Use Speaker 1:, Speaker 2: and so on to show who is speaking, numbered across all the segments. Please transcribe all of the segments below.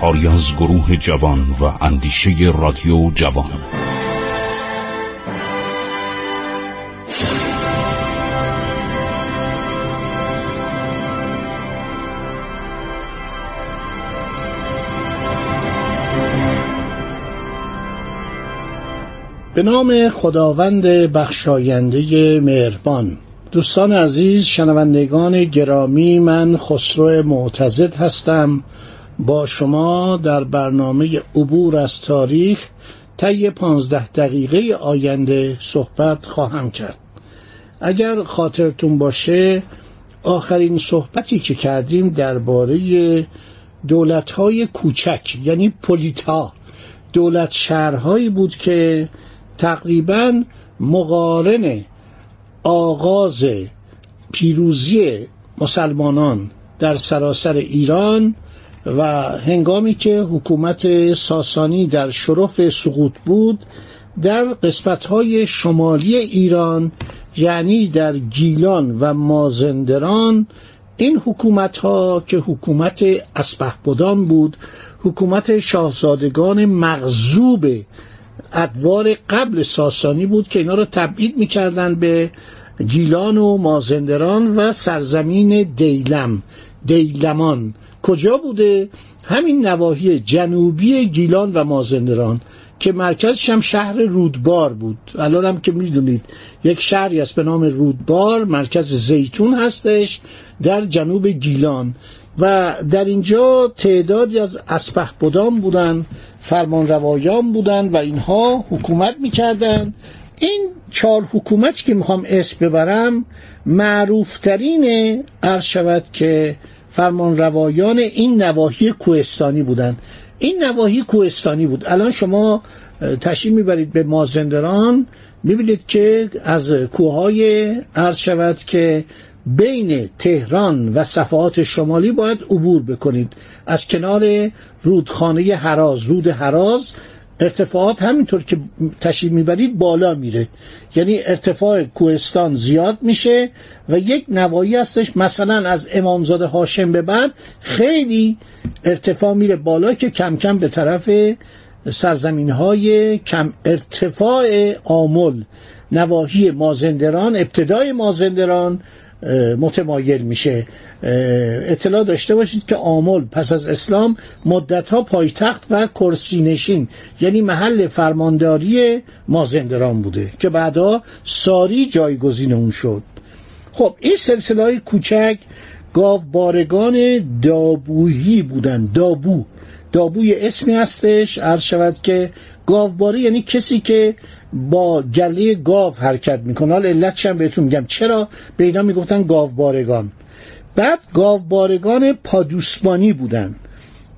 Speaker 1: کاری از گروه جوان و اندیشه رادیو جوان.
Speaker 2: به نام خداوند بخشاینده مهربان. دوستان عزیز شنوندگان گرامی من خسرو معتزد هستم. با شما در برنامه عبور از تاریخ طی پانزده دقیقه آینده صحبت خواهم کرد. اگر خاطرتون باشه آخرین صحبتی که کردیم درباره دولت‌های کوچک یعنی پولیتا دولت شهرهایی بود که تقریبا مقارن آغاز پیروزی مسلمانان در سراسر ایران و هنگامی که حکومت ساسانی در شرف سقوط بود در قسمتهای شمالی ایران یعنی در گیلان و مازندران این حکومت ها که حکومت اسپهبدان بود حکومت شاهزادگان مغزوب ادوار قبل ساسانی بود که اینا رو تبعید می‌کردن به گیلان و مازندران و سرزمین دیلم دیلمان. کجا بوده؟ همین نواحی جنوبی گیلان و مازندران که مرکزش هم شهر رودبار بود. الان هم که می‌دونید یک شهری است به نام رودبار مرکز زیتون هستش در جنوب گیلان. و در اینجا تعدادی از اسپهبدان بودن فرمانروایان بودن و اینها حکومت می‌کردن. این چهار حکومتی که می‌خوام اسم ببرم معروفترین عرض که فرمانروایان این نواحی کوهستانی بودن. این نواحی کوهستانی بود. الان شما تشریف می‌برید به مازندران می‌بینید که از کوههای عرض شود که بین تهران و صفحات شمالی باید عبور بکنید. از کنار رودخانه حراز رود حراز ارتفاعات همینطور که تشریف می‌برید بالا میره. یعنی ارتفاع کوهستان زیاد میشه و یک نوایی هستش. مثلا از امامزاده هاشم به بعد خیلی ارتفاع میره بالا که کم کم به طرف سرزمین های کم ارتفاع آمل. نواحی مازندران ابتدای مازندران متمایل میشه. اطلاع داشته باشید که آمل پس از اسلام مدتها پایتخت و کرسی نشین یعنی محل فرمانداری مازندران بوده که بعدا ساری جایگزین اون شد. خب این سلسله های کوچک گاوبارگان دابویی بودن دابو. دابوی اسمی هستش. عرض شود که گاوباره یعنی کسی که با گله گاو حرکت می‌کنه. حالا علتش هم بهتون میگم. چرا؟ به اینا می‌گفتن گاوبارگان. بعد گاوبارگان پادوسبانی بودن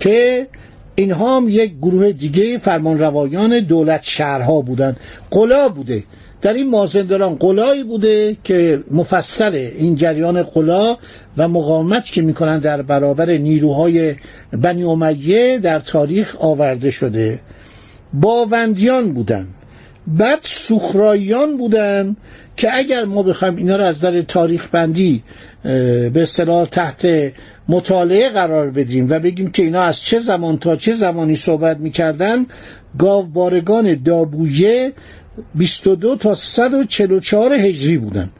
Speaker 2: که اینها هم یک گروه دیگه فرمانروایان دولت شهرها بودن. قلا بوده. در این مازندران قلایی بوده که مفصل این جریان قلا و مقاومت که می‌کنن در برابر نیروهای بنی امیه در تاریخ آورده شده. باوندیان بودن. بعد سخراییان بودن که اگر ما بخوایم اینا رو از در تاریخ بندی به اصطلاح تحت مطالعه قرار بدیم و بگیم که اینا از چه زمان تا چه زمانی صحبت می‌کردن گاوبارگان دابویه 22 تا 144 هجری بودن.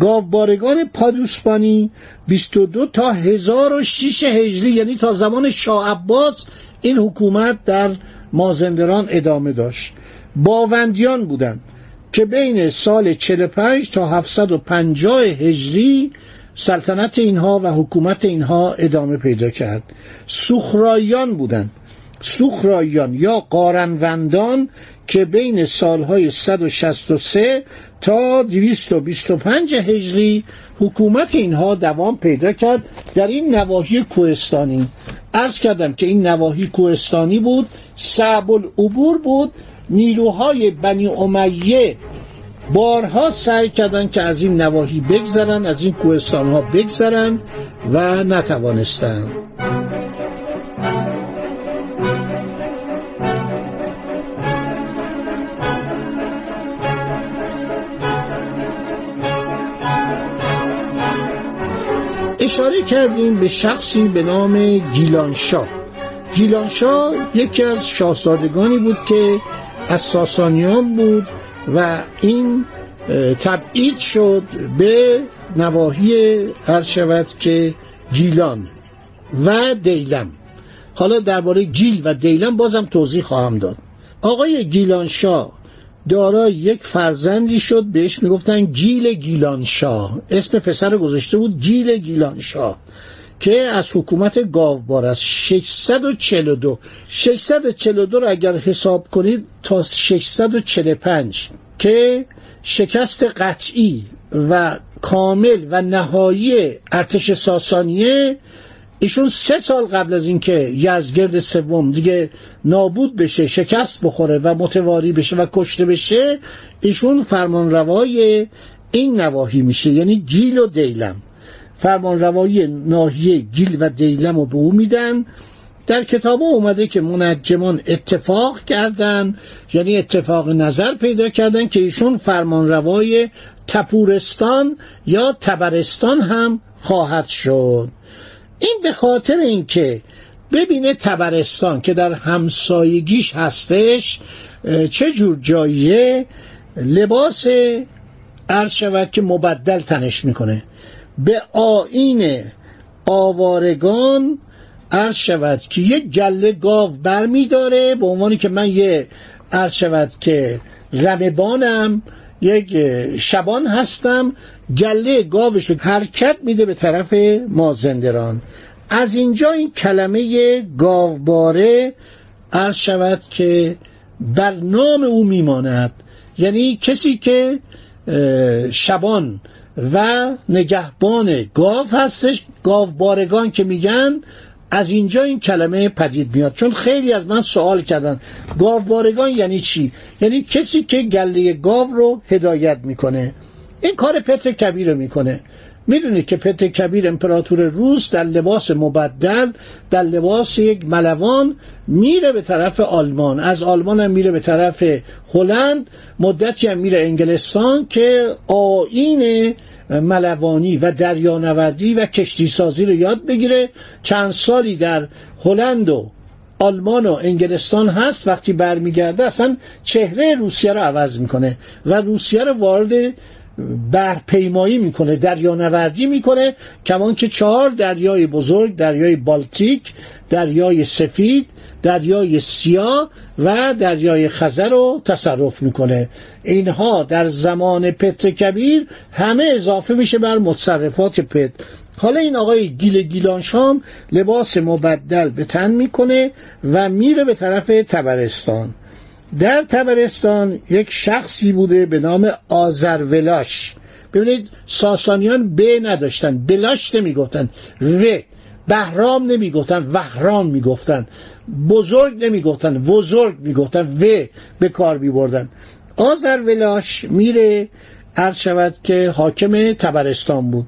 Speaker 2: گاوبارگان پادوسبانی 22 تا 1006 هجری یعنی تا زمان شاه عباس این حکومت در مازندران ادامه داشت. باوندیان بودند که بین سال 45 تا 750 هجری سلطنت اینها و حکومت اینها ادامه پیدا کرد. سخرایان بودند سخرایان یا قارنوندان که بین سالهای 163 تا 225 هجری حکومت اینها دوام پیدا کرد در این نواحی کوهستانی. عرض کردم که این نواحی کوهستانی بود صعب العبور بود. نیروهای بنی امیه بارها سعی کردند که از این نواحی بگذرن از این کوهستان ها بگذرن و نتوانستند. اشاره کردیم به شخصی به نام گیلانشاه. گیلانشاه یکی از شاهزادگانی بود که از ساسانیان بود و این تبعید شد به نواحی عرض شود که گیلان و دیلم. حالا درباره گیل و دیلم بازم توضیح خواهم داد. آقای گیلانشاه دارای یک فرزندی شد بهش می‌گفتن گیل گیلانشاه. اسم پسر گذاشته بود گیل گیلانشاه که از حکومت گاوبار است. 642 642 رو اگر حساب کنید تا 645 که شکست قطعی و کامل و نهایی ارتش ساسانیه ایشون سه سال قبل از اینکه یزگرد سوم دیگه نابود بشه شکست بخوره و متواری بشه و کشته بشه ایشون فرمانروای این نواحی میشه یعنی گیل و دیلم. فرمانروایی ناحیه گیل و دیلم رو به او میدن. در کتاب اومده که منجمان اتفاق کردن یعنی اتفاق نظر پیدا کردن که ایشون فرمانروای تپورستان یا تبرستان هم خواهد شد. این به خاطر اینکه ببینه تبرستان که در همسایگیش هستش چه جور جاییه؟ لباس عرض شود که مبدل تنش می‌کنه. به آین آوارگان عرض شود که یک گله گاو بر می داره به عنوانی که من یه عرض شود که رمبانم یک شبان هستم. گله گاوش حرکت میده به طرف مازندران از اینجا این کلمه گاوباره عرض شود که بر نام او میماند. یعنی کسی که شبان و نگهبان گاو هستش گاوبارگان که میگن از اینجا این کلمه پدید میاد. چون خیلی از من سوال کردن. گاوبارگان یعنی چی؟ یعنی کسی که گله گاو رو هدایت می‌کنه. این کار پتر کبیر رو می‌کنه. می‌دونید که پتر کبیر امپراتور روس در لباس مبدل در لباس یک ملوان میره به طرف آلمان. از آلمان هم میره به طرف هلند. مدتی هم میره انگلستان که آین ملوانی و دریانوردی و کشتی سازی رو یاد بگیره. چند سالی در هلند و آلمان و انگلستان هست وقتی برمیگرده اصلا چهره روسیه رو عوض می‌کنه و روسیه رو وارد برپیمایی می‌کنه دریانوردی می‌کنه. کمان که چهار دریای بزرگ دریای بالتیک دریای سفید دریای سیاه و دریای خزر رو تصرف می‌کنه. اینها در زمان پتر کبیر همه اضافه میشه بر متصرفات پتر. حالا این آقای گیل گیلانشام لباس مبدل به تن می‌کنه و میره به طرف تبرستان. در تبرستان یک شخصی بوده به نام آزرولاش ببینید ساسانیان ب نداشتن بلاش نمی‌گفتن و. بهرام نمی‌گفتن وهرام می‌گفتن بزرگ نمی‌گفتن بزرگ می‌گفتن و به کار میبردن. آزرولاش میره عرض شود که حاکم تبرستان بود.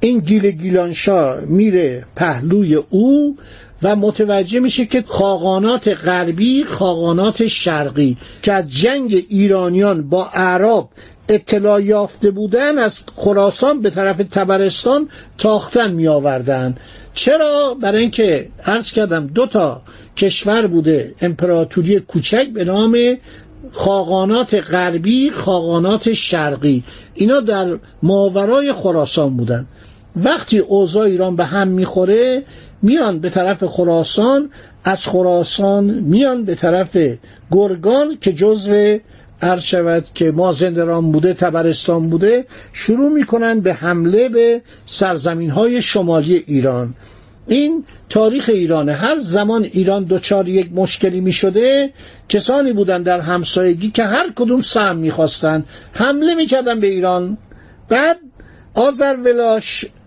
Speaker 2: این گیل گیلانشا میره پهلوی او و متوجه میشه که خاقانات غربی خاقانات شرقی که از جنگ ایرانیان با عرب اطلاع یافته بودن از خراسان به طرف تبرستان تاختن می آوردن چرا؟ برای اینکه عرض کردم دو تا کشور بوده امپراتوری کوچک به نام خاقانات غربی خاقانات شرقی. اینا در ماورای خراسان بودن. وقتی اوضاع ایران به هم می‌خوره میان به طرف خراسان از خراسان میان به طرف گرگان که جزو عرض شود که مازندران بوده تبرستان بوده شروع می‌کنن به حمله به سرزمین های شمالی ایران. این تاریخ ایرانه. هر زمان ایران دچار یک مشکلی می شده کسانی بودن در همسایگی که هر کدوم سهم می‌خواستن. حمله می‌کردن به ایران. بعد آذر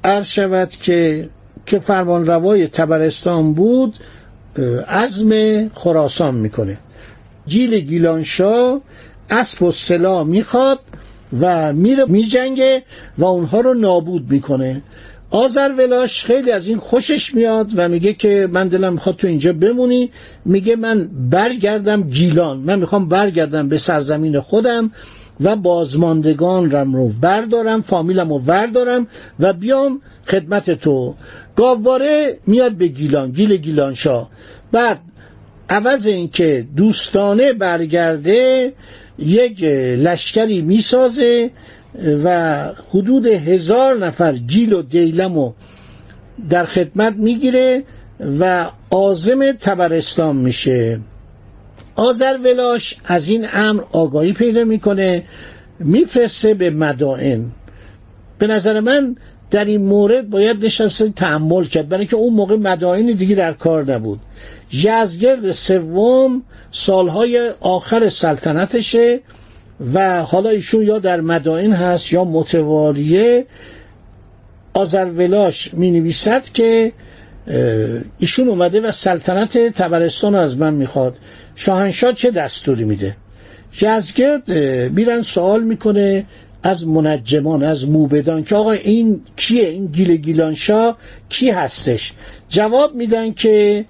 Speaker 2: عرض شود که که فرمان روای تبرستان بود عزم خراسان می‌کنه. جیل گیلانشاه اسب و سلا می‌خواد و میره میجنگه و اونها رو نابود می‌کنه. آذر ولاش خیلی از این خوشش میاد و میگه که من دلم می‌خواد تو اینجا بمونی. میگه من برگردم گیلان. من می‌خوام برگردم به سرزمین خودم. و بازماندگان رم رو بردارم فامیلم رو بردارم و بیام خدمت تو. گاوباره میاد به گیلان گیل گیلانشا. بعد عوض اینکه دوستانه برگرده یک لشکری می‌سازه و حدود هزار نفر گیل و دیلم و در خدمت می‌گیره و آزم تبرستان میشه. آذر ولاش از این امر آگاهی پیدا می‌کنه میفرسته به مدائن. به نظر من در این مورد باید نشسته تحمل کرد برای اینکه اون موقع مدائن دیگه در کار نبود. یزگرد سوم سالهای آخر سلطنتشه و حالا ایشون یا در مدائن هست یا متواریه. آزرولاش می نویسد که ایشون اومده و سلطنت تبرستان از من می‌خواد. شاهنشاه چه دستوری میده؟ یزگرد میرن سوال می‌کنه از منجمان از موبدان که آقا این کیه؟ این گیل گیلانشاه کی هستش؟ جواب میدن که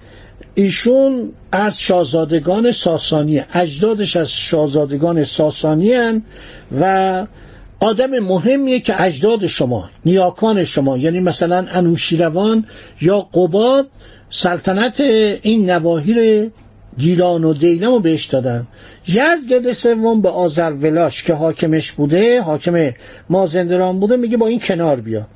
Speaker 2: ایشون از شاهزادگان ساسانی اجدادش از شاهزادگان ساسانی و آدم مهمیه که اجداد شما نیاکان شما یعنی مثلا انوشیروان یا قباد سلطنت این نواحی گیلان و دیلم رو بهش دادن. یزگرد سوم به آذر ولاش که حاکمش بوده حاکم مازندران بوده میگه با این کنار بیا.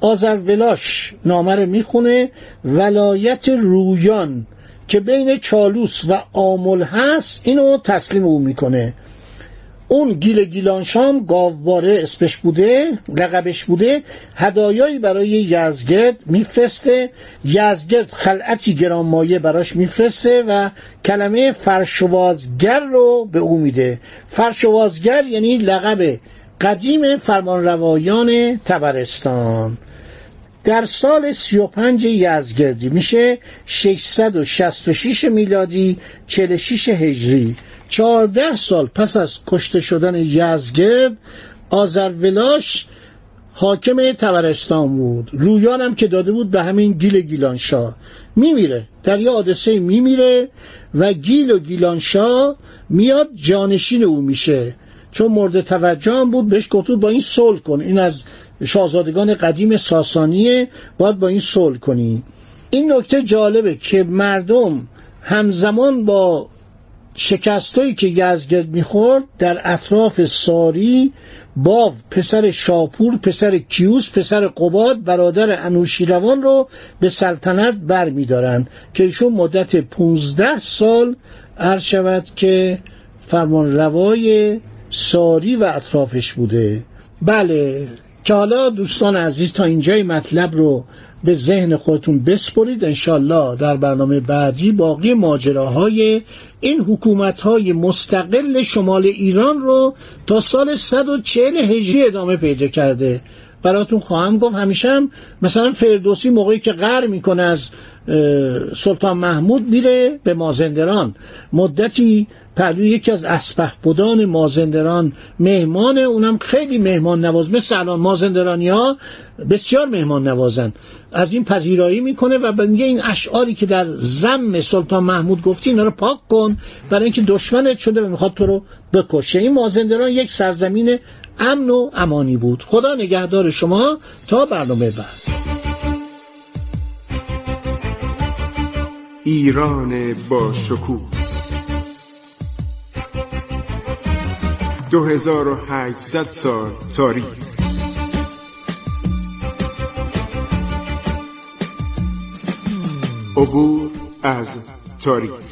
Speaker 2: آذر ولاش نامه می‌خونه ولایت رویان که بین چالوس و آمل هست اینو تسلیم او می‌کنه. اون گیل گیلانشام گاوباره اسمش بوده لقبش بوده هدایایی برای یزگرد میفرسته. یزگرد خلعتی گرانمایه براش میفرسته و کلمه فرشوازگر رو به او میده. فرشوازگر یعنی لقب قدیم فرمانروایان تبرستان. در سال 35 یزگردی میشه 666 میلادی 46 هجری. 14 سال پس از کشته شدن یزگرد آذرولاش حاکم تبرستان بود. رویانم که داده بود به همین گیل گیلانشاه. میمیره. در یه حادثه میمیره و گیل و گیلانشاه میاد جانشین او میشه. چون مورد توجه هم بود بهش گفت با این صلح کن. این از شاهزادگان قدیم ساسانیه باید با این صلح کنی. این نکته جالبه که مردم همزمان با شکستایی که یزگرد می‌خورد در اطراف ساری باو پسر شاپور پسر کیوس پسر قباد برادر انوشیروان رو به سلطنت بر میدارند که ایشون مدت 15 سال عرض شود که فرمان روای ساری و اطرافش بوده. بله که حالا دوستان عزیز تا اینجای مطلب رو به ذهن خودتون بسپرید. انشالله در برنامه بعدی باقی ماجراهای این حکومتهای مستقل شمال ایران رو تا سال 140 هجری ادامه پیدا کرده. براتون خواهم گفت. همیشه هم مثلا فردوسی موقعی که غر می‌کنه از سلطان محمود میره به مازندران. مدتی پهلوی یکی از اسپه بودان مازندران مهمان اونم خیلی مهمان نواز مثل الان مازندرانی ها بسیار مهمان نوازن. از این پذیرایی می‌کنه و میگه این اشعاری که در زم سلطان محمود گفتی اینا رو پاک کن برای اینکه دشمنت شده و می‌خواد تو رو بکشه. این مازندران یک سرزمین امن و امانی بود. خدا نگهدار شما تا برنامه بعد.
Speaker 3: ایران با شکوه. 2800 سال تاریخ. عبور از تاریخ.